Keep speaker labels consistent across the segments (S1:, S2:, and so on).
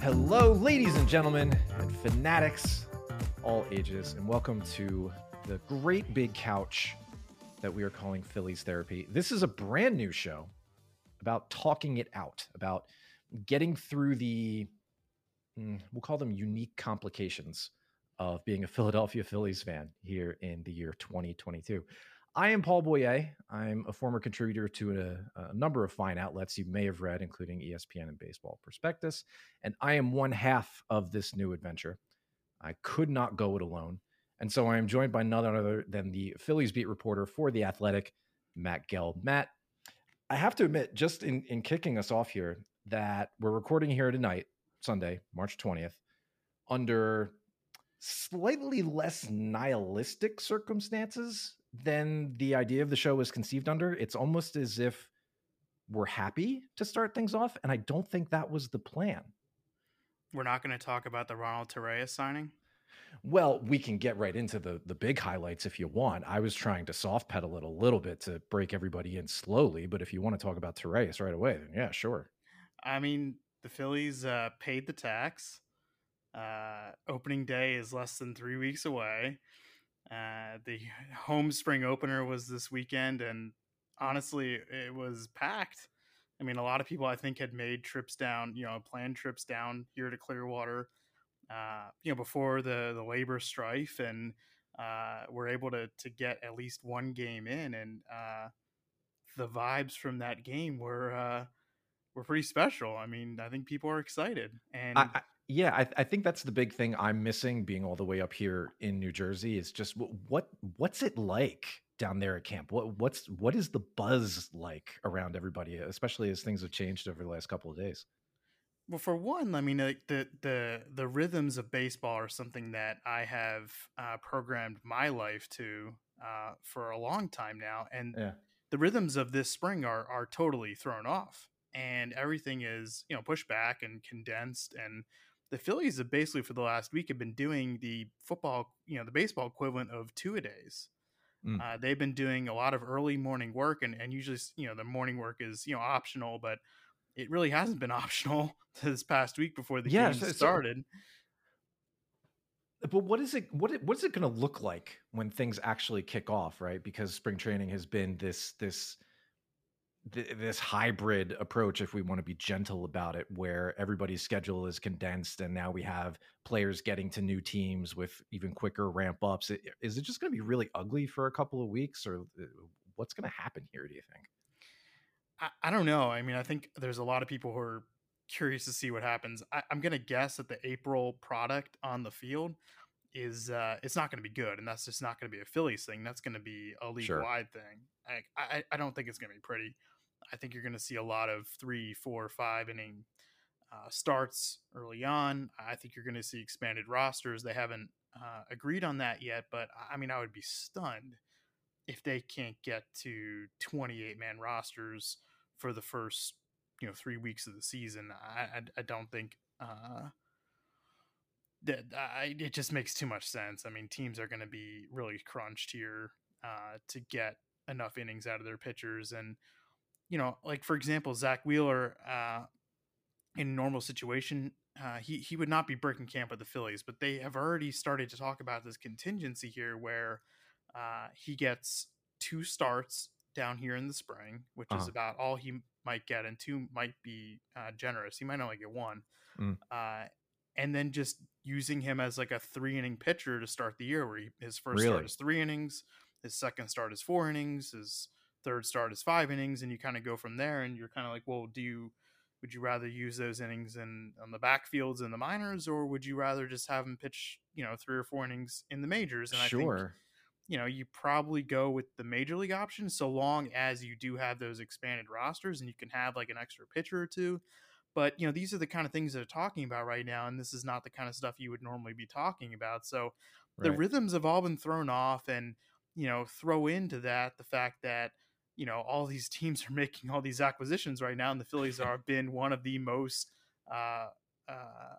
S1: Hello, ladies and gentlemen, and fanatics, of all ages, and welcome to the great big couch that we are calling Phillies Therapy. This is a brand new show about talking it out, about getting through the, mm, we'll call them unique complications of being a Philadelphia Phillies fan here in the year 2022. I am Paul Boye. I'm a former contributor to a, a, number of fine outlets you may have read, including ESPN and Baseball Prospectus. And I am one half of this new adventure. I could not go it alone. And so I am joined by none other than the Phillies beat reporter for The Athletic, Matt Gelb. Matt, I have to admit, just in, in kicking us off here, that we're recording here tonight, Sunday, March 20th, under slightly less nihilistic circumstances than the idea of the show was conceived under. It's almost as if we're happy to start things off, and I don't think that was the plan.
S2: We're not going to talk about the Ronald Torreyes signing.
S1: Well, we can get right into the the big highlights if you want. I was trying to soft pedal it a little bit to break everybody in slowly, but if you want to talk about Torreyes right away, then yeah, sure.
S2: I mean, the Phillies uh, paid the tax. Uh, opening day is less than three weeks away. Uh, the home spring opener was this weekend, and honestly, it was packed. I mean, a lot of people I think had made trips down, you know, planned trips down here to Clearwater, uh, you know, before the the labor strife, and uh, were able to to get at least one game in, and uh, the vibes from that game were uh, were pretty special. I mean, I think people are excited, and
S1: I, yeah, I, I, think that's the big thing I'm missing being all the way up here in New Jersey is just what what's it like down there at camp? What what's what is the buzz like around everybody, especially as things have changed over the last couple of days?
S2: Well, for one, I mean, the the the rhythms of baseball are something that I have uh, programmed my life to uh, for a long time now, and yeah. the rhythms of this spring are are totally thrown off, and everything is you know pushed back and condensed, and the Phillies have basically for the last week have been doing the football, you know, the baseball equivalent of two a days. Mm. Uh, they've been doing a lot of early morning work, and and usually, you know, the morning work is you know optional, but it really hasn't been optional this past week before the yeah, game so, started.
S1: So, but what is it? What what is it going to look like when things actually kick off? Right, because spring training has been this this th- this hybrid approach, if we want to be gentle about it, where everybody's schedule is condensed, and now we have players getting to new teams with even quicker ramp ups. Is it just going to be really ugly for a couple of weeks, or uh, what's going to happen here? Do you think?
S2: I, I, don't know. I mean, I think there's a lot of people who are curious to see what happens. I, am going to guess that the April product on the field is uh, it's not going to be good, and that's just not going to be a Phillies thing. That's going to be a league wide sure. thing. I, I, I don't think it's going to be pretty. I think you're going to see a lot of three, four, five inning uh, starts early on. I think you're going to see expanded rosters. They haven't uh, agreed on that yet, but I mean, I would be stunned if they can't get to 28 man rosters for the first you know three weeks of the season. I I, I don't think. Uh, that I, it just makes too much sense. I mean, teams are going to be really crunched here uh, to get enough innings out of their pitchers, and you know, like for example, Zack Wheeler, uh, in normal situation, uh, he he would not be breaking camp with the Phillies, but they have already started to talk about this contingency here, where uh, he gets two starts down here in the spring, which uh-huh. is about all he might get, and two might be uh, generous. He might only get one, mm. Uh, and then just using him as like a three inning pitcher to start the year, where he, his first really? start is three innings, his second start is four innings, his third start is five innings, and you kind of go from there. And you're kind of like, well, do you would you rather use those innings in on the backfields in the minors, or would you rather just have him pitch, you know, three or four innings in the majors? And sure. I think you know you probably go with the major league option so long as you do have those expanded rosters and you can have like an extra pitcher or two but you know these are the kind of things that are talking about right now and this is not the kind of stuff you would normally be talking about so right. the rhythms have all been thrown off and you know throw into that the fact that you know all these teams are making all these acquisitions right now, and the Phillies are been one of the most uh, uh,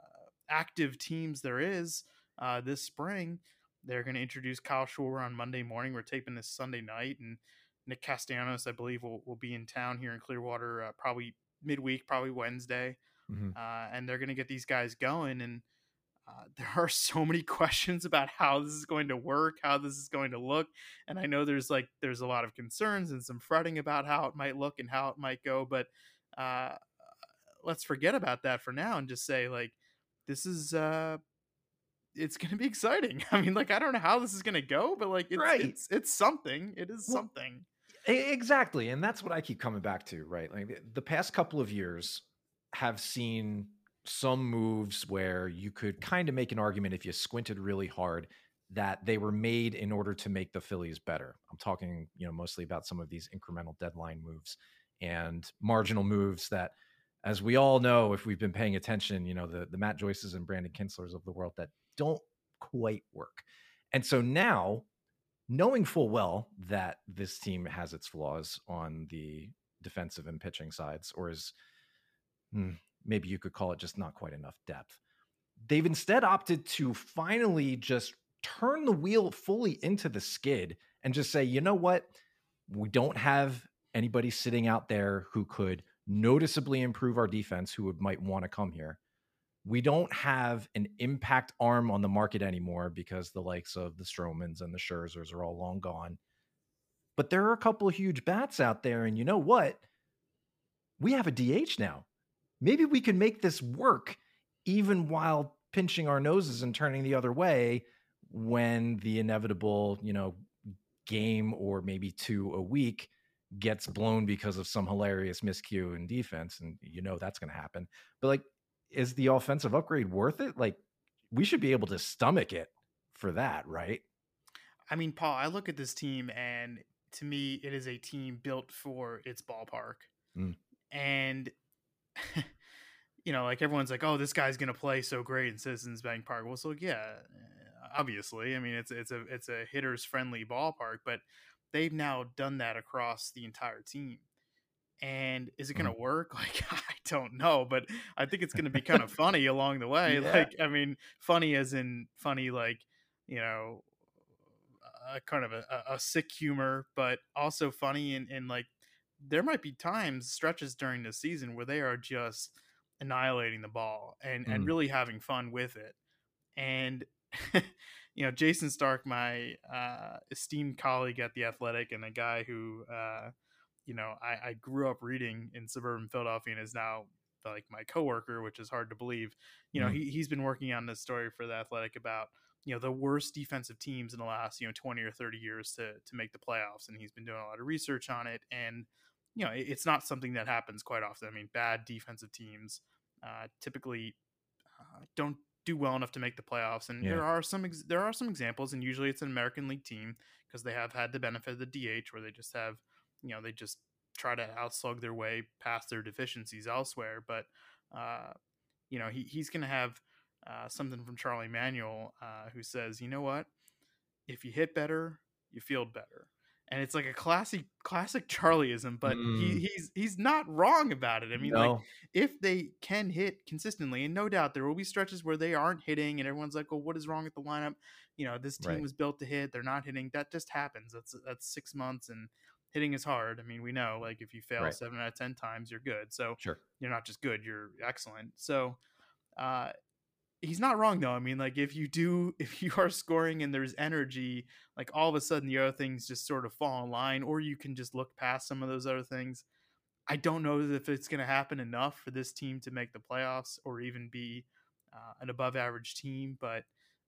S2: active teams there is uh, this spring. they're going to introduce Kyle Schwarber on Monday morning. We're taping this Sunday night, and Nick Castellanos, I believe, will, will be in town here in Clearwater uh, probably midweek, probably Wednesday. Mm-hmm. Uh, and they're going to get these guys going. And uh, there are so many questions about how this is going to work, how this is going to look. And I know there's like, there's a lot of concerns and some fretting about how it might look and how it might go. But uh, let's forget about that for now and just say, like, this is, uh, it's going to be exciting. I mean, like, I don't know how this is going to go, but like, it's, right. it's, it's something. It is well, something.
S1: Exactly. And that's what I keep coming back to, right? Like the past couple of years have seen some moves where you could kind of make an argument if you squinted really hard that they were made in order to make the Phillies better. I'm talking, you know, mostly about some of these incremental deadline moves and marginal moves that as we all know if we've been paying attention, you know, the the Matt Joyces and Brandon Kintzlers of the world that don't quite work. And so now knowing full well that this team has its flaws on the defensive and pitching sides, or is hmm, maybe you could call it just not quite enough depth. They've instead opted to finally just turn the wheel fully into the skid and just say, you know what? We don't have anybody sitting out there who could noticeably improve our defense who would might want to come here we don't have an impact arm on the market anymore because the likes of the Stromans and the Scherzers are all long gone. But there are a couple of huge bats out there, and you know what? We have a DH now. Maybe we can make this work even while pinching our noses and turning the other way when the inevitable, you know, game or maybe two a week gets blown because of some hilarious miscue in defense and you know that's going to happen but like is the offensive upgrade worth it? Like we should be able to stomach it for that, right?
S2: I mean, Paul, I look at this team and to me it is a team built for its ballpark. Mm. And you know, like everyone's like, "Oh, this guy's going to play so great in Citizens Bank Park." Well, so yeah, obviously. I mean, it's it's a it's a hitters friendly ballpark, but they've now done that across the entire team. And is it going to mm. work? Like, I don't know, but I think it's going to be kind of funny along the way. Yeah. Like, I mean, funny as in funny, like, you know, a kind of a, a sick humor, but also funny. And, and like, there might be times, stretches during the season where they are just annihilating the ball and, mm. and really having fun with it. And, you know, Jayson Stark, my uh, esteemed colleague at The Athletic and a guy who, uh, you know, I, I grew up reading in suburban Philadelphia and is now like my coworker, which is hard to believe. You know, mm-hmm. he, he's been working on this story for the athletic about, you know, the worst defensive teams in the last, you know, 20 or 30 years to, to make the playoffs. And he's been doing a lot of research on it. And, you know, it's not something that happens quite often. I mean, bad defensive teams uh, typically uh, don't do well enough to make the playoffs. And yeah. there are some ex- there are some examples, and usually it's an American League team because they have had the benefit of the DH, where they just have you know they just try to outslug their way past their deficiencies elsewhere. But uh, you know he he's going to have uh, something from Charlie Manuel uh, who says, you know what, if you hit better, you feel better. And it's like a classic, classic Charlieism, but mm. he, he's he's not wrong about it. I mean, no. like if they can hit consistently, and no doubt there will be stretches where they aren't hitting, and everyone's like, "Well, what is wrong with the lineup?" You know, this team right. was built to hit; they're not hitting. That just happens. That's that's six months, and hitting is hard. I mean, we know like if you fail right. seven out of ten times, you're good. So
S1: sure.
S2: you're not just good, you're excellent. So uh he's not wrong though. I mean, like if you do if you are scoring and there's energy, like all of a sudden the other things just sort of fall in line, or you can just look past some of those other things. I don't know if it's going to happen enough for this team to make the playoffs or even be uh, an above average team, but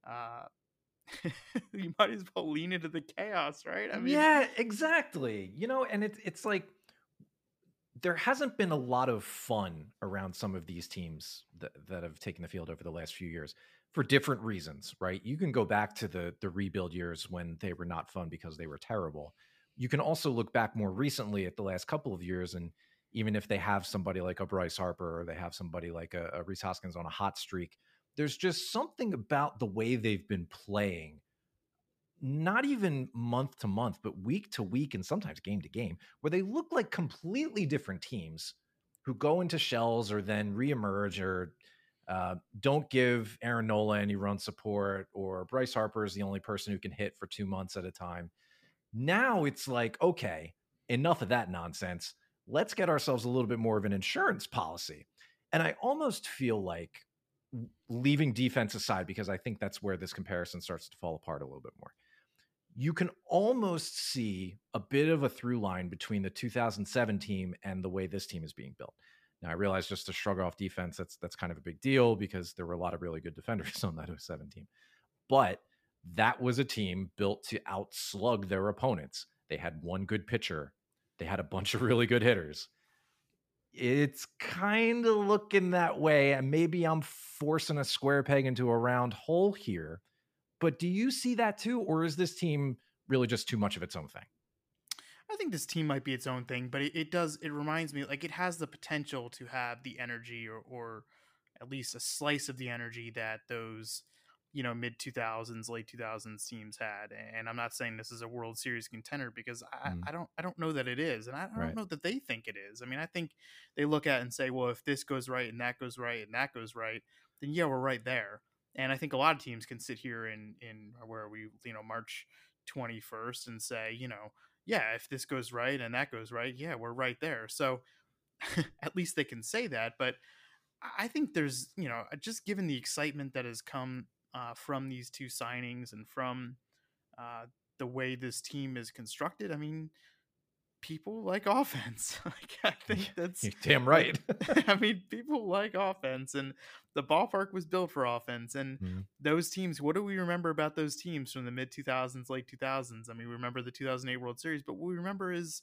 S2: uh, you might as well lean into the chaos, right?
S1: I mean, yeah, exactly. You know, and it's it's like there hasn't been a lot of fun around some of these teams that, that have taken the field over the last few years for different reasons, right? You can go back to the the rebuild years when they were not fun because they were terrible. You can also look back more recently at the last couple of years and even if they have somebody like a Bryce Harper or they have somebody like a, a Rhys Hoskins on a hot streak, there's just something about the way they've been playing not even month to month but week to week and sometimes game to game where they look like completely different teams who go into shells or then reemerge or Uh, don't give Aaron Nola any run support, or Bryce Harper is the only person who can hit for two months at a time. Now it's like, okay, enough of that nonsense. Let's get ourselves a little bit more of an insurance policy. And I almost feel like leaving defense aside, because I think that's where this comparison starts to fall apart a little bit more. You can almost see a bit of a through line between the 2007 team and the way this team is being built. Now I realize just to shrug off defense, that's that's kind of a big deal because there were a lot of really good defenders on that 07 team. But that was a team built to outslug their opponents. They had one good pitcher. They had a bunch of really good hitters. It's kind of looking that way. And maybe I'm forcing a square peg into a round hole here. But do you see that too? Or is this team really just too much of its own thing?
S2: I think this team might be its own thing, but it, it does. It reminds me like it has the potential to have the energy, or or at least a slice of the energy that those you know mid 2000s late 2000s teams had and i'm not saying this is a world series contender because i, mm. I don't i don't know that it is and i, I don't know that they think it is i mean i think they look at and say well if this goes right and that goes right and that goes right then yeah we're right there and i think a lot of teams can sit here in in where we you know march 21st and say you know yeah if this goes right and that goes right yeah we're right there so at least they can say that but I think there's, you know, just given the excitement that has come uh, from these two signings and from uh, the way this team is constructed. I mean, people like offense. like I think that's
S1: You're damn right.
S2: I mean, people like offense, and the ballpark was built for offense. And mm-hmm. those teams, what do we remember about those teams from the mid 2000s, late 2000s? I mean, we remember the 2008 World Series, but what we remember is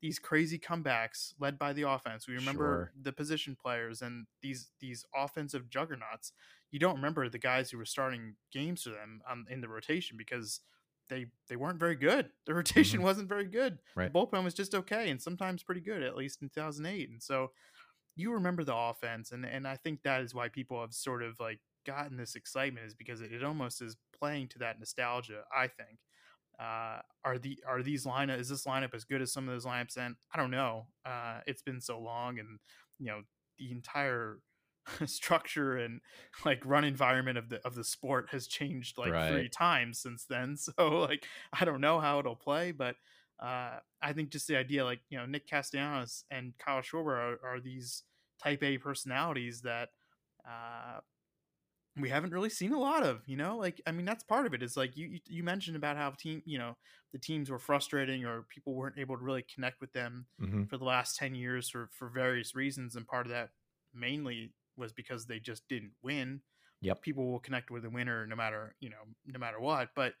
S2: these crazy comebacks led by the offense. We remember sure. the position players and these these offensive juggernauts. You don't remember the guys who were starting games for them um, in the rotation because they they weren't very good. The rotation mm-hmm. wasn't very good. Right. The bullpen was just okay and sometimes pretty good, at least in 2008. And so you remember the offense, and and I think that is why people have sort of like gotten this excitement is because it, it almost is playing to that nostalgia. I think uh, are the are these lineup is this lineup as good as some of those lineups? And I don't know. Uh, it's been so long, and you know the entire structure and like run environment of the of the sport has changed like right. three times since then. So like I don't know how it'll play, but uh, I think just the idea like you know Nick Castellanos and Kyle Schwarber are, are these Type A personalities that uh, we haven't really seen a lot of you know like i mean that's part of it is like you you mentioned about how team you know the teams were frustrating or people weren't able to really connect with them mm-hmm. for the last 10 years for for various reasons and part of that mainly was because they just didn't win
S1: yep
S2: people will connect with the winner no matter you know no matter what but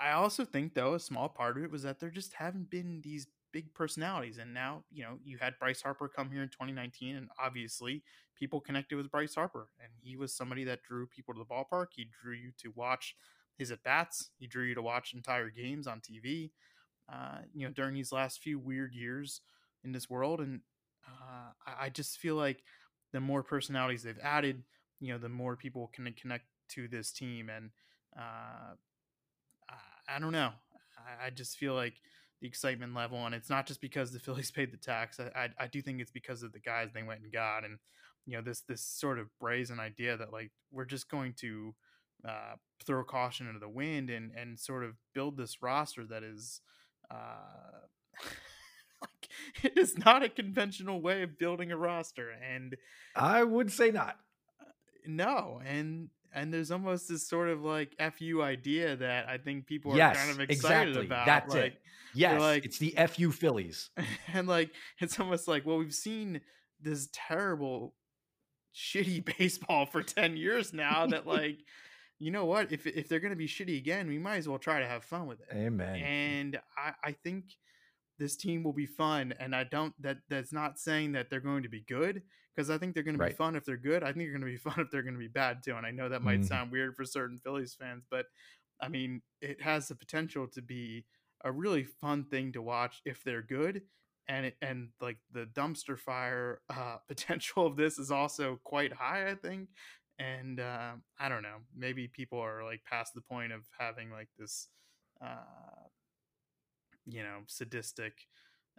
S2: i also think though a small part of it was that there just haven't been these big personalities. And now, you know, you had Bryce Harper come here in 2019, and obviously people connected with Bryce Harper. And he was somebody that drew people to the ballpark. He drew you to watch his at bats, he drew you to watch entire games on TV, uh, you know, during these last few weird years in this world. And uh, I just feel like the more personalities they've added, you know, the more people can connect to this team. And uh, I don't know. I, I just feel like the excitement level, and it's not just because the Phillies paid the tax. I, I, I do think it's because of the guys they went and got, and you know this this sort of brazen idea that like we're just going to uh, throw caution into the wind and and sort of build this roster that is. Uh, like it is not a conventional way of building a roster and
S1: i would say not
S2: uh, no and and there's almost this sort of like fu idea that I think people are yes, kind of excited
S1: exactly.
S2: about.
S1: That's
S2: like,
S1: it. Yes, like, it's the fu Phillies,
S2: and like it's almost like well, we've seen this terrible, shitty baseball for ten years now. that like, you know what? If if they're gonna be shitty again, we might as well try to have fun with it.
S1: Amen.
S2: And I I think this team will be fun and i don't that that's not saying that they're going to be good because I think they're going to be fun if they're good. I think they're going to be fun if they're going to be bad too. And I know that might mm-hmm. sound weird for certain Phillies fans, but I mean, it has the potential to be a really fun thing to watch if they're good. And it, and like the dumpster fire uh, potential of this is also quite high, I think. And uh, I don't know, maybe people are like past the point of having like this, uh, you know, sadistic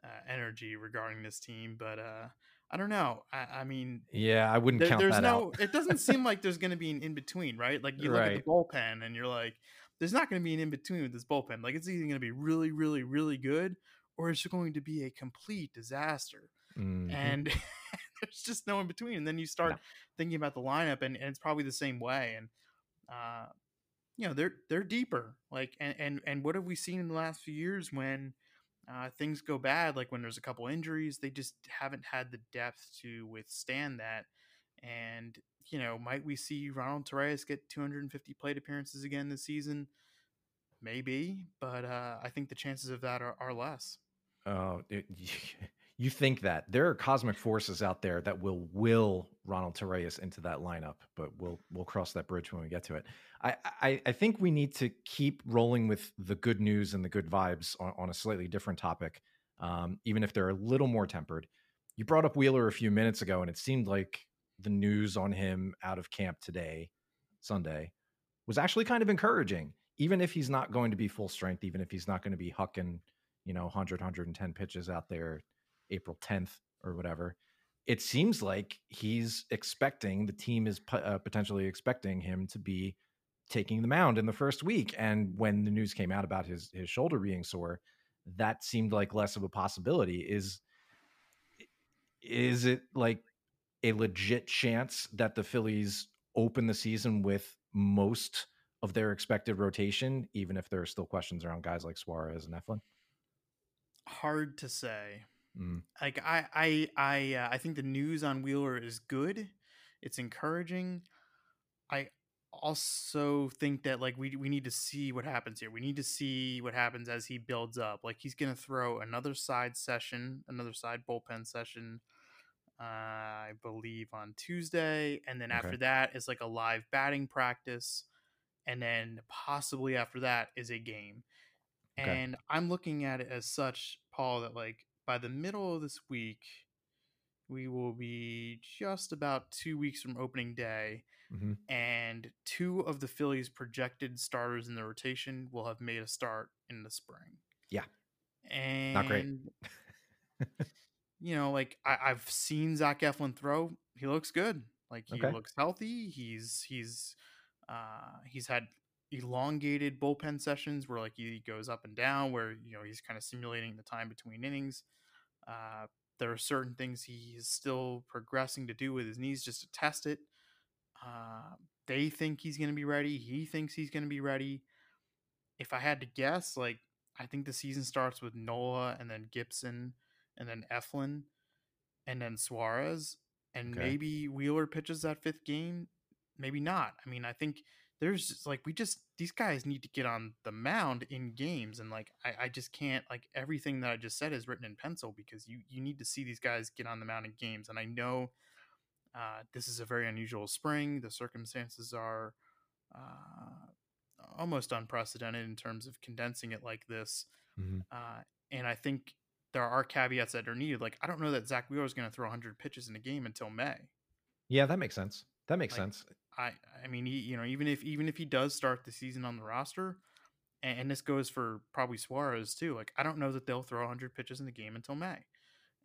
S2: uh, energy regarding this team, but uh, I don't know. I, I mean,
S1: yeah, I wouldn't
S2: there,
S1: count
S2: there's
S1: that
S2: no.
S1: out.
S2: it doesn't seem like there's going to be an in between, right? Like you look at the bullpen and you're like, there's not going to be an in between with this bullpen. Like it's either going to be really, really, really good, or it's going to be a complete disaster.
S1: Mhm.
S2: And there's just no in between. And then you start thinking about the lineup, and, and it's probably the same way. And uh, you know, they're they're deeper. Like, and and and what have we seen in the last few years when? Uh, things go bad, like when there's a couple injuries, they just haven't had the depth to withstand that. And you know, might we see Ronald Torreyes get 250 plate appearances again this season? Maybe, but uh, I think the chances of that are, are less.
S1: Oh, it- you think that there are cosmic forces out there that will will Ronald Torreyes into that lineup, but we'll we'll cross that bridge when we get to it. I I, I think we need to keep rolling with the good news and the good vibes on, on a slightly different topic, um, even if they're a little more tempered. You brought up Wheeler a few minutes ago, and it seemed like the news on him out of camp today, Sunday, was actually kind of encouraging. Even if he's not going to be full strength, even if he's not going to be hucking, you know, 100, 110 pitches out there April 10th or whatever, it seems like he's expecting the team is po- uh, potentially expecting him to be taking the mound in the first week. And when the news came out about his his shoulder being sore, that seemed like less of a possibility. Is is it like a legit chance that the Phillies open the season with most of their expected rotation, even if there are still questions around guys like Suarez and Eflin?
S2: Hard to say.
S1: Mm,
S2: Like I, I, I, uh, I think the news on Wheeler is good. It's encouraging. I also think that like we we need to see what happens here. We need to see what happens as he builds up. Like he's gonna throw another side session, another side bullpen session. Uh, I believe on Tuesday, and then
S1: Okay.
S2: after that is like a live batting practice, and then possibly after that is a game.
S1: Okay.
S2: And I'm looking at it as such, Paul, that like by the middle of this week, we will be just about two weeks from opening day,
S1: mhm.
S2: and two of the Phillies' projected starters in the rotation will have made a start in the spring.
S1: Yeah.
S2: and
S1: Not great.
S2: you know, like I, I've seen Zach Eflin throw. He looks good. Like he
S1: Okay.
S2: looks healthy. He's he's uh he's had elongated bullpen sessions where like he goes up and down where you know he's kind of simulating the time between innings. Uh there are certain things he is still progressing to do with his knees just to test it. Uh, they think he's going to be ready. He thinks he's going to be ready. If I had to guess, like I think the season starts with Nola and then Gibson and then Eflin and then Suarez and
S1: Okay.
S2: maybe Wheeler pitches that fifth game. Maybe not. I mean, I think there's like we just these guys need to get on the mound in games and like I, I just can't like everything that I just said is written in pencil because you you need to see these guys get on the mound in games and I know uh, this is a very unusual spring. The circumstances are uh, almost unprecedented in terms of condensing it like this.
S1: Mhm.
S2: Uh, and I think there are caveats that are needed. Like I don't know that Zack Wheeler is going to throw 100 pitches in a game until May.
S1: Yeah, that makes sense. That makes
S2: Like,
S1: sense.
S2: I I mean, he, you know, even if even if he does start the season on the roster, and, and this goes for probably Suarez too. Like I don't know that they'll throw 100 pitches in the game until May,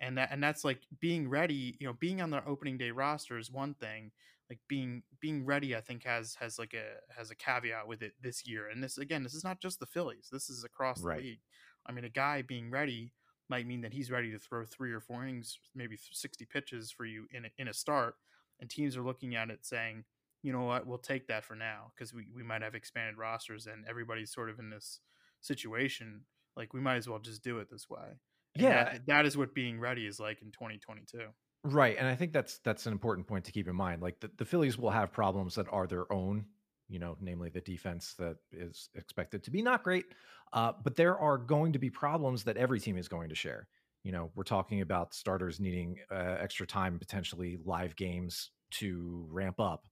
S2: and that and that's like being ready. You know, being on the opening day roster is one thing. Like being being ready, I think has has like a has a caveat with it this year. And this again, this is not just the Phillies. This is across
S1: Right.
S2: the league. I mean, a guy being ready might mean that he's ready to throw three or four innings, maybe 60 pitches for you in a, in a start. And teams are looking at it saying, you know what, we'll take that for now because we, we might have expanded rosters and everybody's sort of in this situation. Like we might as well just do it this way. And
S1: Yeah.
S2: that, that is what being ready is like in 2022.
S1: Right, and I think that's that's an important point to keep in mind. Like the, the Phillies will have problems that are their own, you know, namely the defense that is expected to be not great. Uh, but there are going to be problems that every team is going to share. You know, we're talking about starters needing uh, extra time, potentially live games to ramp up.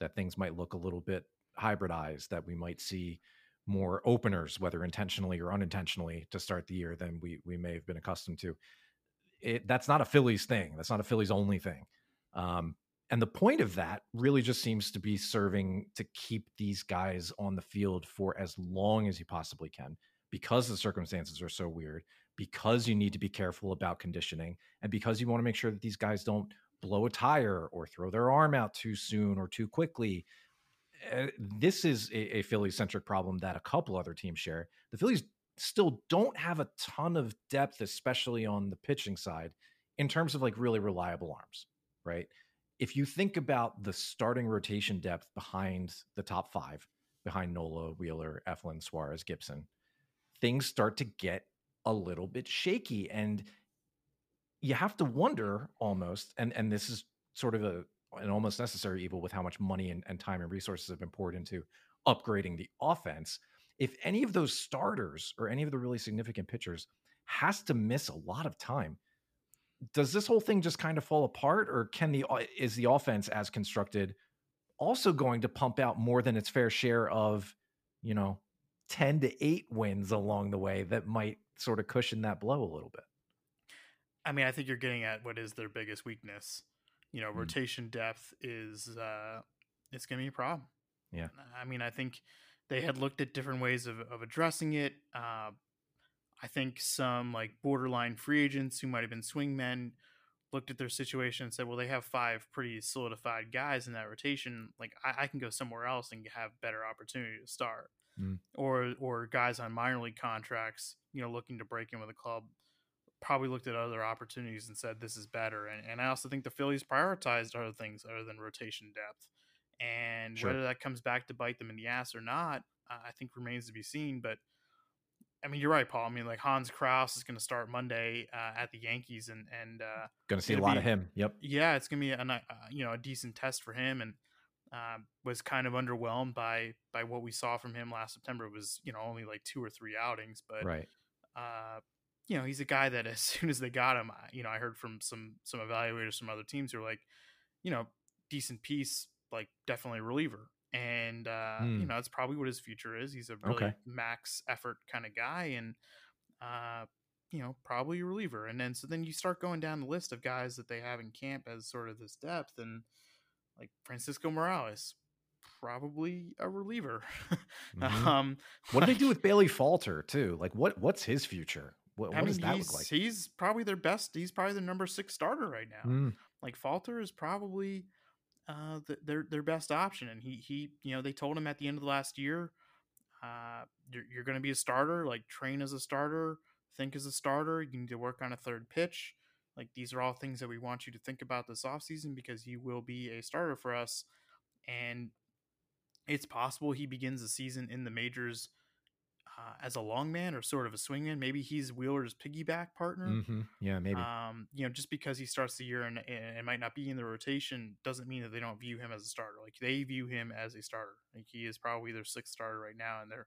S1: That things might look a little bit hybridized. That we might see more openers, whether intentionally or unintentionally, to start the year than we we may have been accustomed to it, that's not a Phillies thing. That's not a Phillies only thing. Um, and the point of that really just seems to be serving to keep these guys on the field for as long as you possibly can, because the circumstances are so weird, because you need to be careful about conditioning, and because you want to make sure that these guys don't blow a tire or throw their arm out too soon or too quickly. Uh, this is a, a Philly centric problem that a couple other teams share. The Phillies still don't have a ton of depth, especially on the pitching side, in terms of like really reliable arms, right? If you think about the starting rotation depth behind the top five, behind Nola, Wheeler, Eflin, Suarez, Gibson, things start to get a little bit shaky. And you have to wonder almost, and and this is sort of a an almost necessary evil with how much money and, and time and resources have been poured into upgrading the offense. If any of those starters or any of the really significant pitchers has to miss a lot of time, does this whole thing just kind of fall apart, or can the is the offense as constructed also going to pump out more than its fair share of, you know, ten to eight wins along the way that might sort of cushion that blow a little bit?
S2: I mean, I think you're getting at what is their biggest weakness. You know, mm. rotation depth is uh it's going to be a problem.
S1: Yeah.
S2: I mean, I think they had looked at different ways of, of addressing it. Uh, I think some like borderline free agents who might have been swingmen looked at their situation and said, well, they have five pretty solidified guys in that rotation. Like I, I can go somewhere else and have better opportunity to start. Mm. Or or guys on minor league contracts, you know, looking to break in with a club probably looked at other opportunities and said this is better. And, and I also think the Phillies prioritized other things other than rotation depth. And sure. whether that comes back to bite them in the ass or not, uh, I think remains to be seen. But I mean, you're right, Paul. I mean, like Hans Crouse is going to start Monday uh, at the Yankees, and and uh,
S1: going to see a lot
S2: be,
S1: of him. Yep.
S2: Yeah, it's going to be a uh, you know a decent test for him, and uh, was kind of underwhelmed by by what we saw from him last September. It was you know only like two or three outings, but
S1: right.
S2: You know, he's a guy that as soon as they got him, you know, I heard from some some evaluators from other teams who are like, you know, decent piece, like definitely reliever. And uh, mm. you hmm. know, that's probably what his future is. He's a really okay. max effort kind of guy and uh, you know, probably a reliever. And then so then you start going down the list of guys that they have in camp as sort of this depth and like Francisco Morales, probably a reliever.
S1: mm-hmm. um, what do they do with Bailey Falter too? Like what what's his future? What, what I mean, does that look like?
S2: He's probably their best. He's probably the number six starter right now. Mm. Like Falter is probably uh, the, their their best option, and he he you know they told him at the end of the last year, uh, you're, you're going to be a starter. Like train as a starter, think as a starter. You need to work on a third pitch. Like these are all things that we want you to think about this offseason because you will be a starter for us. And it's possible he begins the season in the majors uh, as a long man or sort of a swingman. Maybe he's Wheeler's piggyback partner.
S1: Mm-hmm. Yeah, maybe.
S2: Um, you know, just because he starts the year and, and might not be in the rotation doesn't mean that they don't view him as a starter. Like they view him as a starter. Like he is probably their sixth starter right now, and they're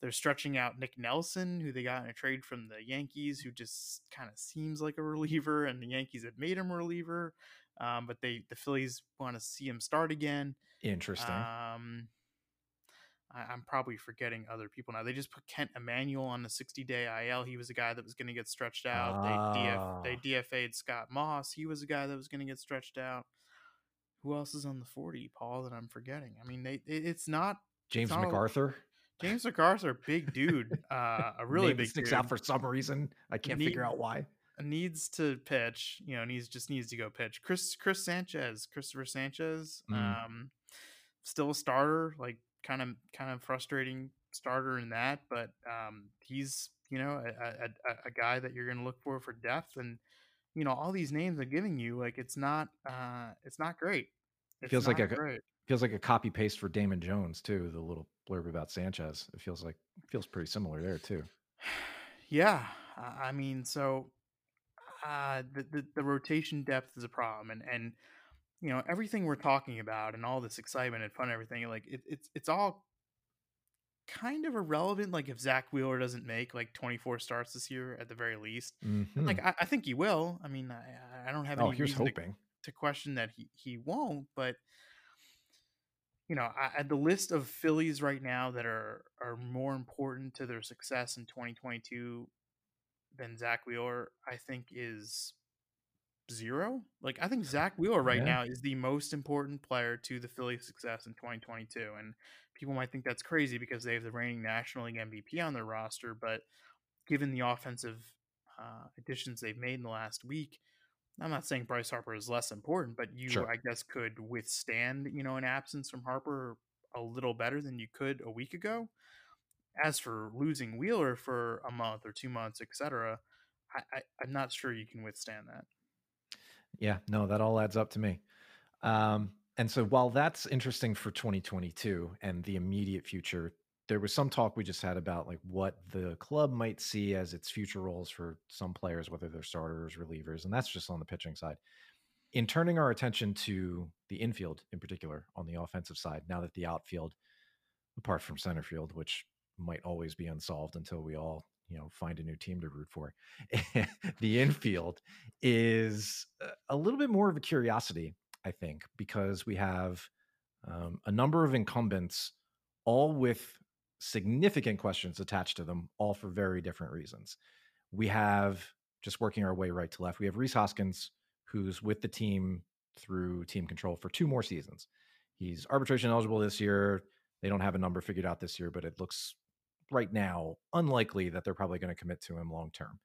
S2: they're stretching out Nick Nelson, who they got in a trade from the Yankees, who just kind of seems like a reliever, and the Yankees have made him a reliever. Um, but they the Phillies want to see him start again.
S1: Interesting.
S2: Um, I, am probably forgetting other people now. They just put Kent Emanuel on the 60 day IL. He was a guy that was going to get stretched out. They DF, they ah. DFA'd Scott Moss. He was a guy that was going to get stretched out. Who else is on the 40, Paul? That I'm forgetting. I mean, they it, it's not
S1: James
S2: it's
S1: not McArthur.
S2: A, James McArthur, big dude, uh, a really big
S1: sticks
S2: dude.
S1: out for some reason. I can't Need, figure out why.
S2: Needs to pitch, you know, needs just needs to go pitch. Chris Chris Sanchez, Christopher Sanchez, mm. um, still a starter. Like kind of kind of frustrating starter in that, but um, he's you know a, a, a guy that you're going to look for for depth, and you know all these names are giving you like it's not uh, it's not great.
S1: It feels like a great. feels like a copy paste for Damon Jones too. The little blurb about Sanchez. It feels like feels pretty similar there too.
S2: Yeah, I mean, so uh, the, the the rotation depth is a problem, and and you know everything we're talking about and all this excitement and fun and everything like it, it's it's all kind of irrelevant like if zack wheeler doesn't make like 24 starts this year at the very least. Mm-hmm. like I, I, think he will. I mean i, I don't have
S1: oh,
S2: any
S1: here's hoping
S2: to, to, question that he, he won't but you know I, the list of phillies right now that are are more important to their success in 2022 than zack wheeler i think is zero. Like I think Zack Wheeler right yeah. now is the most important player to the Phillies' success in 2022, and people might think that's crazy because they have the reigning National League MVP on their roster, but given the offensive uh, additions they've made in the last week, I'm not saying Bryce Harper is less important, but you,
S1: Sure.
S2: I guess, could withstand you know an absence from Harper a little better than you could a week ago. As for losing Wheeler for a month or two months, etc., I, I, I'm not sure you can withstand that.
S1: Yeah, no, that all adds up to me. Um, and so while that's interesting for 2022 and the immediate future, there was some talk we just had about like what the club might see as its future roles for some players, whether they're starters, relievers, and that's just on the pitching side. In turning our attention to the infield in particular on the offensive side, now that the outfield, apart from center field, which might always be unsolved until we all you know find a new team to root for. The infield is a little bit more of a curiosity i think because we have um, a number of incumbents all with significant questions attached to them all for very different reasons. We have just working our way right to left we have rhys hoskins who's with the team through team control for two more seasons. He's arbitration eligible this year. They don't have a number figured out this year but it looks right now unlikely that they're probably going to commit to him long term.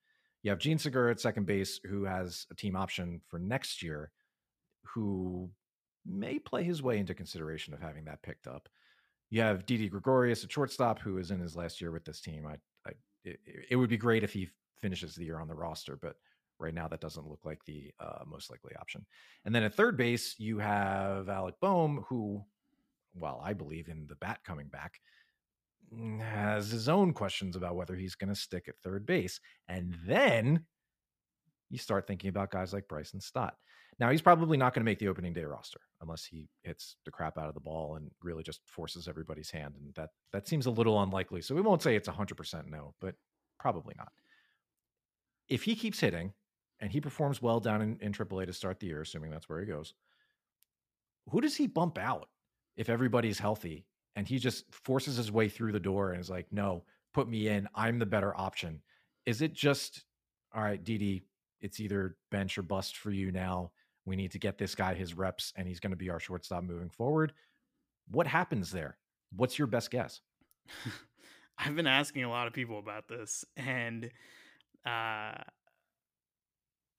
S1: You have Jean Segura at second base, who has a team option for next year, who may play his way into consideration of having that picked up. You have Didi Gregorius at shortstop, who is in his last year with this team. I, I it, it, would be great if he finishes the year on the roster, but right now that doesn't look like the uh, most likely option. And then at third base, you have Alec Bohm, who, well, I believe in the bat coming back, has his own questions about whether he's going to stick at third base. And then you start thinking about guys like Bryson Stott. Now, he's probably not going to make the opening day roster unless he hits the crap out of the ball and really just forces everybody's hand. And that, that seems a little unlikely. So we won't say it's 100% no, but probably not. If he keeps hitting and he performs well down in, in AAA to start the year, assuming that's where he goes, who does he bump out if everybody's healthy and he just forces his way through the door and is like, "No, put me in. I'm the better option." Is it just, all right, Didi? It's either bench or bust for you now. We need to get this guy his reps, and he's going to be our shortstop moving forward. What happens there? What's your best guess?
S2: I've been asking a lot of people about this, and uh,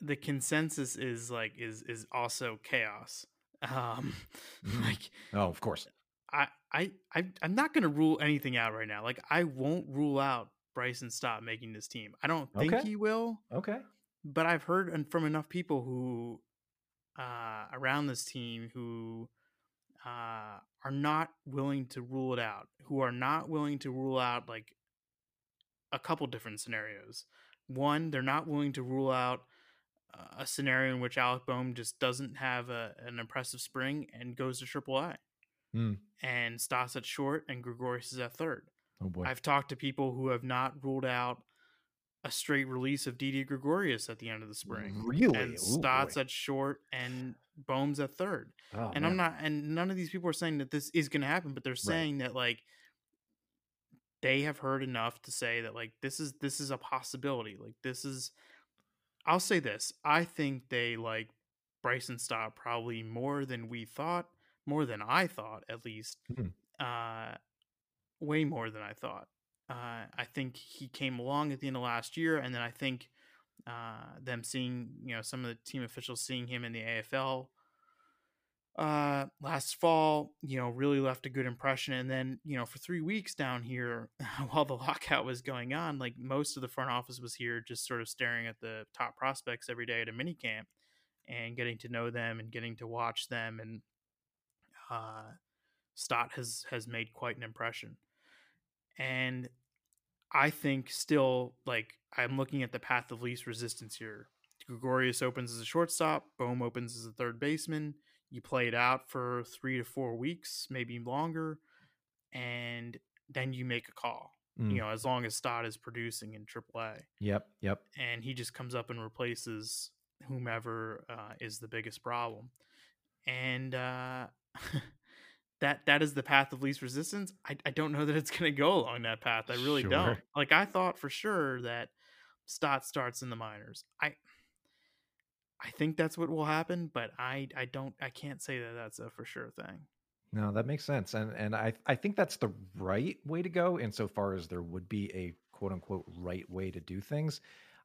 S2: the consensus is like is is also chaos. Um,
S1: mm. like oh, of course,
S2: I I, I I'm not going to rule anything out right now. Like I won't rule out Bryson Stott making this team. I don't think
S1: okay.
S2: he will.
S1: Okay.
S2: But I've heard from enough people who uh, around this team who uh, are not willing to rule it out, who are not willing to rule out like a couple different scenarios. One, they're not willing to rule out a scenario in which Alec Bohm just doesn't have a, an impressive spring and goes to AAA.
S1: Mm.
S2: And Stott's at short and Gregorius is at third.
S1: Oh boy.
S2: I've talked to people who have not ruled out a straight release of Didi Gregorius at the end of the spring.
S1: Really?
S2: And
S1: Ooh,
S2: Stott's at short and Bohm's at third.
S1: Oh,
S2: and
S1: man.
S2: I'm not and none of these people are saying that this is gonna happen, but they're saying that like they have heard enough to say that like this is this is a possibility. Like this is I'll say this. I think they like Bryson Stott probably more than we thought more than I thought, at least.
S1: Mhm.
S2: Uh, way more than I thought. Uh, I think he came along at the end of last year, and then I think uh, them seeing, you know, some of the team officials seeing him in the AFL uh, last fall, you know, really left a good impression. And then, you know, for three weeks down here, while the lockout was going on, like most of the front office was here, just sort of staring at the top prospects every day at a mini camp and getting to know them and getting to watch them and uh, Stott has has made quite an impression, and I think still like I'm looking at the path of least resistance here. Gregorius opens as a shortstop, Bohm opens as a third baseman. You play it out for three to four weeks, maybe longer, and then you make a call.
S1: Mm.
S2: You know, as long as Stott is producing in AAA.
S1: Yep. Yep.
S2: And he just comes up and replaces whomever uh, is the biggest problem. And uh, that that is the path of least resistance. I, I don't know that it's going to go along that path. I really
S1: Sure.
S2: don't. Like I thought for sure that Stott starts in the minors. I I think that's what will happen, but I I don't I can't say that that's a for sure thing.
S1: No, that makes sense. And and I I think that's the right way to go insofar as there would be a quote unquote right way to do things.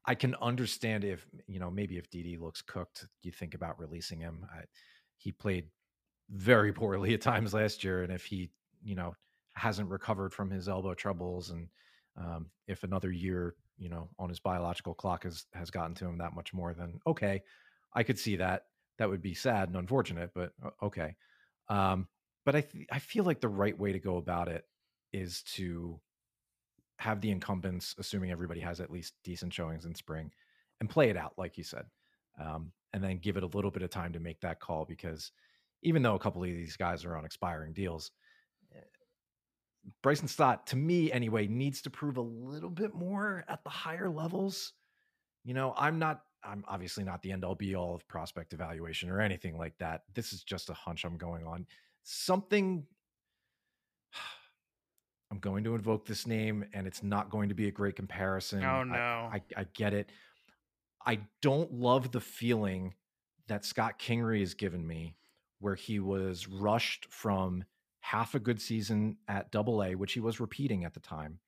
S1: I can understand if, you know, maybe if Didi looks cooked, you think about releasing him. I, he played very poorly at times last year. And if he, you know, hasn't recovered from his elbow troubles and um, if another year, you know, on his biological clock has has gotten to him that much more, then okay, I could see that. That would be sad and unfortunate, but okay. Um, but I th- I feel like the right way to go about it is to have the incumbents, assuming everybody has at least decent showings in spring, and play it out, like you said, um, and then give it a little bit of time to make that call. Because even though a couple of these guys are on expiring deals, eh, Bryson Stott, to me anyway, needs to prove a little bit more at the higher levels. You know, I'm not. I'm obviously not the end all be all of prospect evaluation or anything like that. This is just a hunch I'm going on something I'm going to invoke this name and it's not going to be a great comparison.
S2: Oh no.
S1: I, I, I get it. I don't love the feeling that Scott Kingery has given me where he was rushed from half a good season at double A, which he was repeating at the time,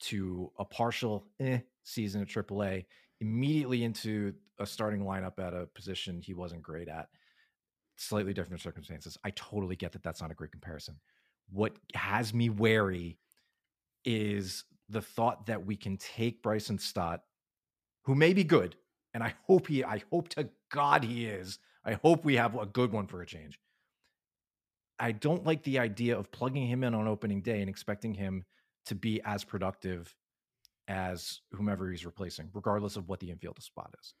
S1: to a partial eh, season at triple A, immediately into a starting lineup at a position he wasn't great at slightly different circumstances. I totally get that that's not a great comparison. What has me wary is the thought that we can take Bryson Stott, who may be good, and I hope he, I hope to God he is. I hope we have a good one for a change. I don't like the idea of plugging him in on opening day and expecting him to be as productive as whomever he's replacing, regardless of what the infield spot is.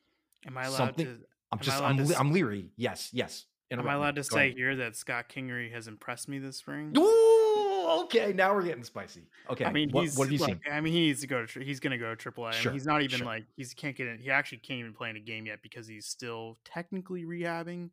S2: Am I allowed Something, to?
S1: I'm just, I'm, to... I'm leery. Yes, yes.
S2: Am I allowed to say ahead. here that Scott Kingery has impressed me this spring?
S1: Ooh, okay. Now we're getting spicy. Okay.
S2: I mean, what, what have you seen? I mean, he needs to go to. He's going to go to AAA. Sure, I mean, he's not even sure. like he's can't get in. He actually can't even play in a game yet because he's still technically rehabbing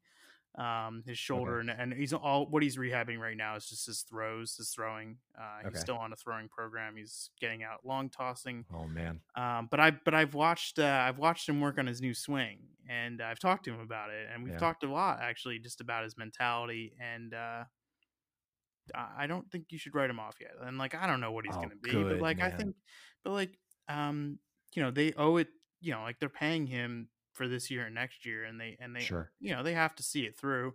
S2: um his shoulder okay. and, and he's all what he's rehabbing right now is just his throws his throwing uh he's okay. still on a throwing program he's getting out long tossing
S1: oh man
S2: um but i but i've watched uh i've watched him work on his new swing and i've talked to him about it and we've yeah. talked a lot actually just about his mentality and uh I don't think you should write him off yet. And like I don't know what he's oh, gonna be, good, but like man. I think, but like um, you know, they owe it. You know, like they're paying him for this year and next year and they and they sure. you know they have to see it through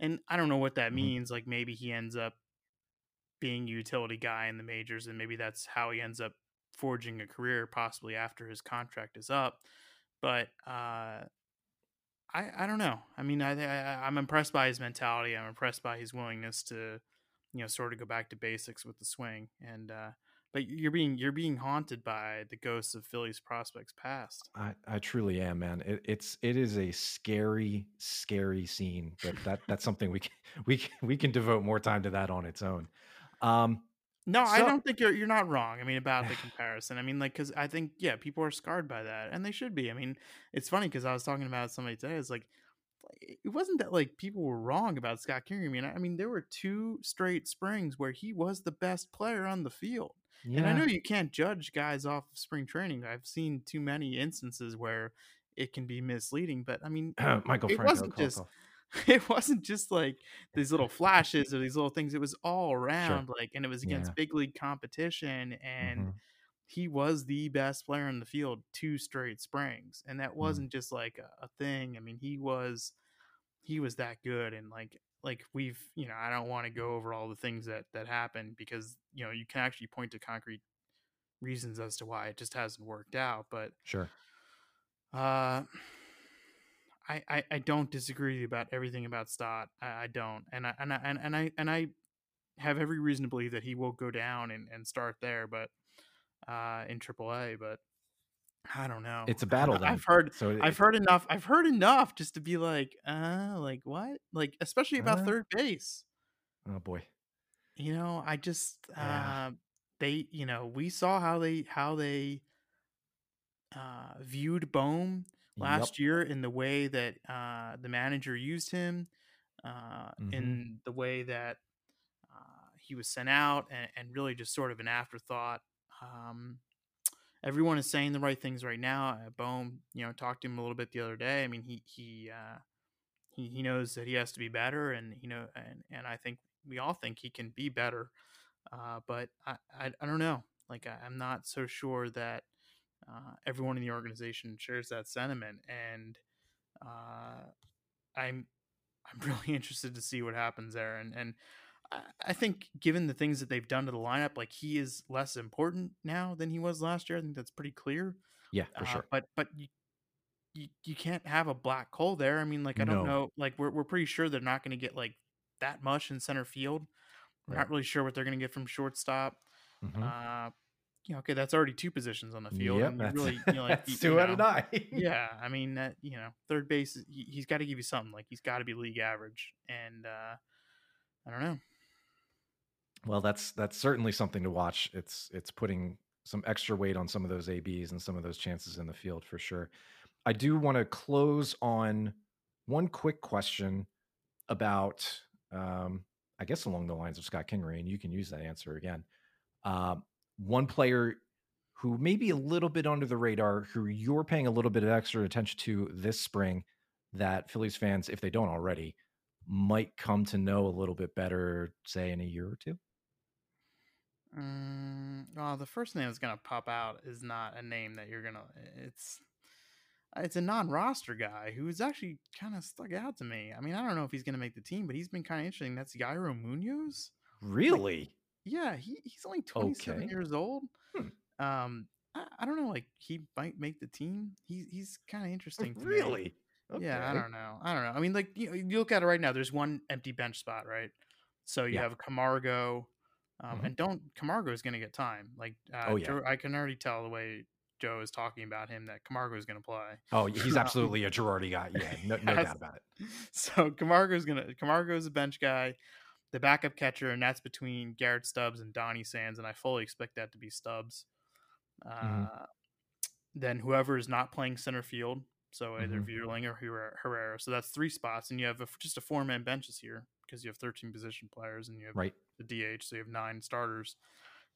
S2: and i don't know what that mm-hmm. means like maybe he ends up being a utility guy in the majors and maybe that's how he ends up forging a career possibly after his contract is up but uh i i don't know i mean i, I i'm impressed by his mentality i'm impressed by his willingness to you know sort of go back to basics with the swing and uh but you're being you're being haunted by the ghosts of Phillies prospects past.
S1: I, I truly am, man. It, it's it is a scary, scary scene. But that that's something we can we can, we can devote more time to that on its own. Um,
S2: no, so, I don't think you're you're not wrong. I mean, about the comparison. I mean, like, because I think yeah, people are scarred by that, and they should be. I mean, it's funny because I was talking about somebody today. It's like it wasn't that like people were wrong about Scott Kingery. I mean, I mean, there were two straight springs where he was the best player on the field. Yeah. And I know you can't judge guys off of spring training. I've seen too many instances where it can be misleading. But I mean,
S1: Michael it Franco,
S2: wasn't just it wasn't just like these little flashes or these little things. It was all around, sure. like, and it was against yeah. big league competition, and mm-hmm. He was the best player in the field two straight springs, and that mm. wasn't mm-hmm. just like a, a thing. I mean, he was he was that good, and like like we've you know i don't want to go over all the things that that happened because you know you can actually point to concrete reasons as to why it just hasn't worked out but
S1: sure
S2: uh I, I, I don't disagree about everything about Stott. I, I don't, and I and I and, and I and I have every reason to believe that he will go down and, and start there, but uh, in AAA. But I don't know.
S1: It's a battle.
S2: I've heard. So it, I've heard enough. I've heard enough just to be like, uh, like what? Like especially about uh, third base.
S1: Oh boy.
S2: You know, I just yeah. uh, they. You know, we saw how they how they uh, viewed Bohm last yep. year in the way that uh, the manager used him, uh, mm-hmm. in the way that uh, he was sent out, and, and really just sort of an afterthought. Um, everyone is saying the right things right now. Uh, Bohm, you know, talked to him a little bit the other day. I mean, he he uh, he he knows that he has to be better, and you know, and and I think we all think he can be better. Uh, but I, I, I don't know. Like I, am not so sure that uh, everyone in the organization shares that sentiment, and uh, I'm I'm really interested to see what happens there. And and I, think given the things that they've done to the lineup, like he is less important now than he was last year. I think that's pretty clear.
S1: Yeah, for
S2: Uh,
S1: sure.
S2: but but you, you you can't have a black hole there. I mean, like I don't
S1: No.
S2: know. Like we're we're pretty sure they're not going to get like that much in center field. We're
S1: Right.
S2: not really sure what they're going to get from shortstop.
S1: Mhm.
S2: Uh, you know, okay, that's already two positions on the field.
S1: Yep, that's,
S2: really, you know, like,
S1: that's
S2: you-
S1: two
S2: you
S1: out of nine.
S2: yeah, I mean that you know, third base, he, he's got to give you something. Like he's got to be league average, and uh, I don't know.
S1: Well, that's that's certainly something to watch. It's it's putting some extra weight on some of those ABs and some of those chances in the field for sure. I do want to close on one quick question about, um, I guess, along the lines of Scott Kingery, and you can use that answer again. Um, one player who may be a little bit under the radar, who you're paying a little bit of extra attention to this spring, that Phillies fans, if they don't already, might come to know a little bit better, say in a year or two.
S2: Mm, well, the first name that's gonna pop out is not a name that you're gonna. It's it's a non-roster guy who's actually kind of stuck out to me. I mean, I don't know if he's gonna make the team, but he's been kind of interesting. That's Yairo Munoz.
S1: Really?
S2: Yeah, he, he's only 27
S1: Okay.
S2: years old.
S1: Hmm.
S2: Um, I, I don't know, like he might make the team. He's he's kind of interesting. to me.
S1: Really?
S2: Yeah, I
S1: Okay.
S2: don't know. I don't know. I mean, like you, you look at it right now. There's one empty bench spot, right? So you
S1: Yeah.
S2: have Camargo, um,
S1: Mhm.
S2: and don't Camargo is going to get time. Like, uh,
S1: Oh, yeah.
S2: Joe, I can already tell the way Joe is talking about him that Camargo is going to play.
S1: Oh, he's absolutely a Girardi guy. Yeah, no, no doubt about it.
S2: So Camargo is gonna Camargo is a bench guy, the backup catcher, and that's between Garrett Stubbs and Donny Sands, and I fully expect that to be Stubbs. Uh,
S1: Mhm.
S2: Then whoever is not playing center field, so either
S1: Mhm.
S2: Vierling or Herrera, Herrera. So that's three spots, and you have a, just a four man benches here because you have 13 position players and you have
S1: Right.
S2: The DH, so you have nine starters,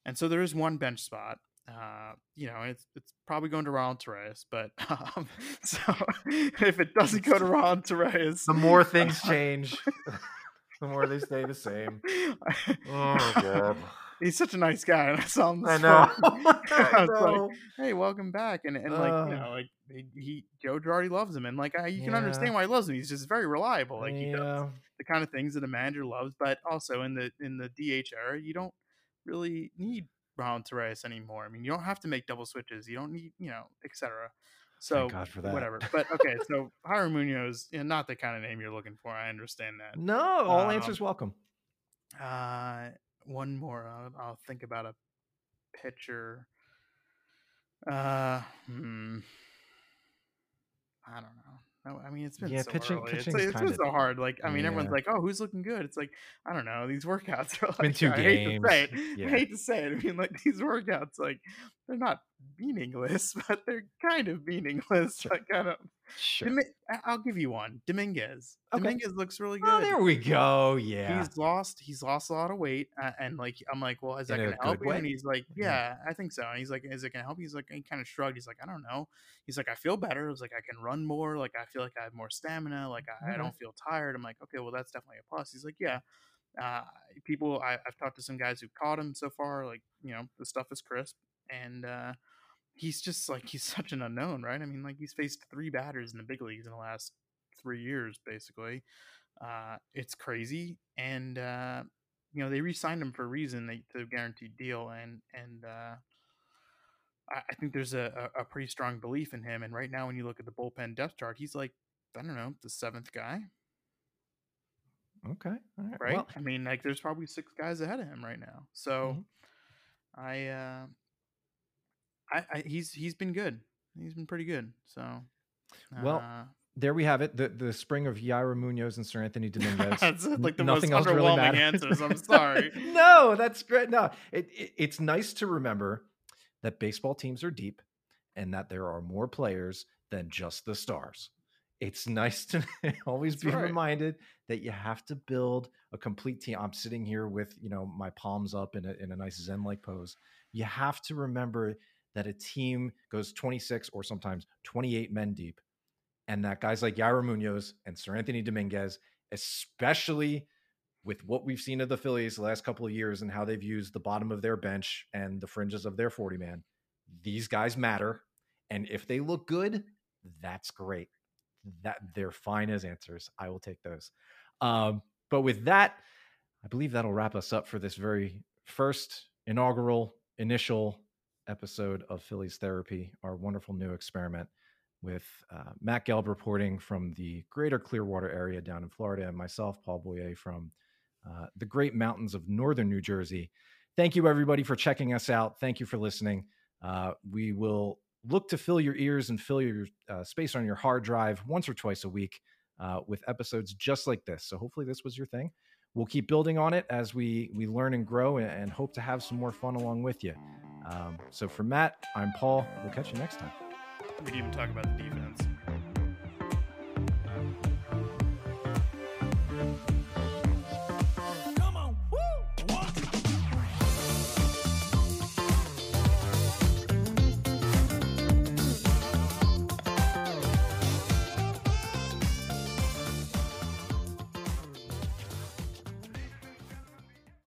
S2: and so there is one bench spot. Uh, you know, it's it's probably going to Ronald Torreyes, but um, so if it doesn't go to Ronald Torreyes,
S1: The more things change, the more they stay the same. Oh god.
S2: He's such a nice guy, and I saw him.
S1: I know. I
S2: I was like, hey, welcome back, and and like
S1: Uh.
S2: you know, like he, he Joe Girardi loves him, and like I, you can understand why he loves him. He's just very reliable. Like he does the kind of things that a manager loves, but also in the in the DH era, you don't really need Ronald Torreyes anymore. I mean, you don't have to make double switches. You don't need, you know, etc. So
S1: God
S2: whatever. But okay, so Yairo Munoz, you know, not the kind of name you're looking for. I understand that.
S1: No, all
S2: Um,
S1: answers welcome.
S2: Uh, one more. I'll, I'll think about a pitcher. Uh, hmm. I don't know. No, I mean it's been
S1: Yeah,
S2: so
S1: pitching-
S2: early. It's, it's been so hard. Like I mean, everyone's like, "Oh, who's looking good?" It's like I don't know. These workouts are like
S1: been two
S2: I hate to say it.
S1: Yeah.
S2: I hate to say it. I mean, like these workouts, like they're not meaningless, but they're kind of meaningless.
S1: Sure.
S2: Like kind of.
S1: Sure.
S2: Domi- I- I'll give you one. Dominguez.
S1: Okay.
S2: Dominguez looks really good
S1: Oh, there we go. Yeah.
S2: he's lost he's lost a lot of weight uh, and like i'm like well is that gonna help
S1: good
S2: you and he's like
S1: Yeah.
S2: yeah i think so and he's like is it gonna help you he's like he kind of shrugged he's like i don't know he's like i feel better he's like i can run more like i feel like i have more stamina like i, I don't feel tired i'm like okay well that's definitely a plus he's like yeah uh, people I, i've talked to some guys who've caught him so far like you know the stuff is crisp and uh he's just like he's such an unknown right i mean like he's faced three batters in the big leagues in the last three years basically uh, it's crazy, and uh, you know they re-signed him for a reason, they, to a guaranteed deal, and and uh, I, I think there's a, a, pretty strong belief in him. And right now, when you look at the bullpen depth chart, he's like I don't know the seventh guy,
S1: okay. All right.
S2: right?
S1: Well,
S2: I mean, like there's probably six guys ahead of him right now. So
S1: Mhm.
S2: I, uh, I, I he's he's been good. He's been pretty good. So
S1: Well,
S2: uh,
S1: there we have it. The the spring of Yairo Munoz and Seranthony Dominguez.
S2: that's like the
S1: nothing
S2: most
S1: else really
S2: answers. I'm sorry.
S1: no, that's great. No, it, it, it's nice to remember that baseball teams are deep and that there are more players than just the stars. It's nice to always
S2: That's
S1: be
S2: right.
S1: reminded that you have to build a complete team. I'm sitting here with you know my palms up in a, in a nice Zen like pose. You have to remember that a team goes 26 or sometimes 28 men deep, and that guys like Yairo Munoz and Seranthony Dominguez, especially with what we've seen of the Phillies the last couple of years and how they've used the bottom of their bench and the fringes of their 40 man, these guys matter. And if they look good, that's great. That they're fine as answers. I will take those. Um, but with that, I believe that'll wrap us up for this very first inaugural initial episode of Phillies Therapy, our wonderful new experiment with uh, Matt Gelb reporting from the greater Clearwater area down in Florida, and myself, Paul Boye, from uh, the great mountains of northern New Jersey. Thank you, everybody, for checking us out. Thank you for listening. Uh, we will look to fill your ears and fill your uh, space on your hard drive once or twice a week uh, with episodes just like this. So hopefully, this was your thing. We'll keep building on it as we we learn and grow, and, and hope to have some more fun along with you. Um, so for Matt, I'm Paul. We'll catch you next time.
S2: We didn't even talk about the defense.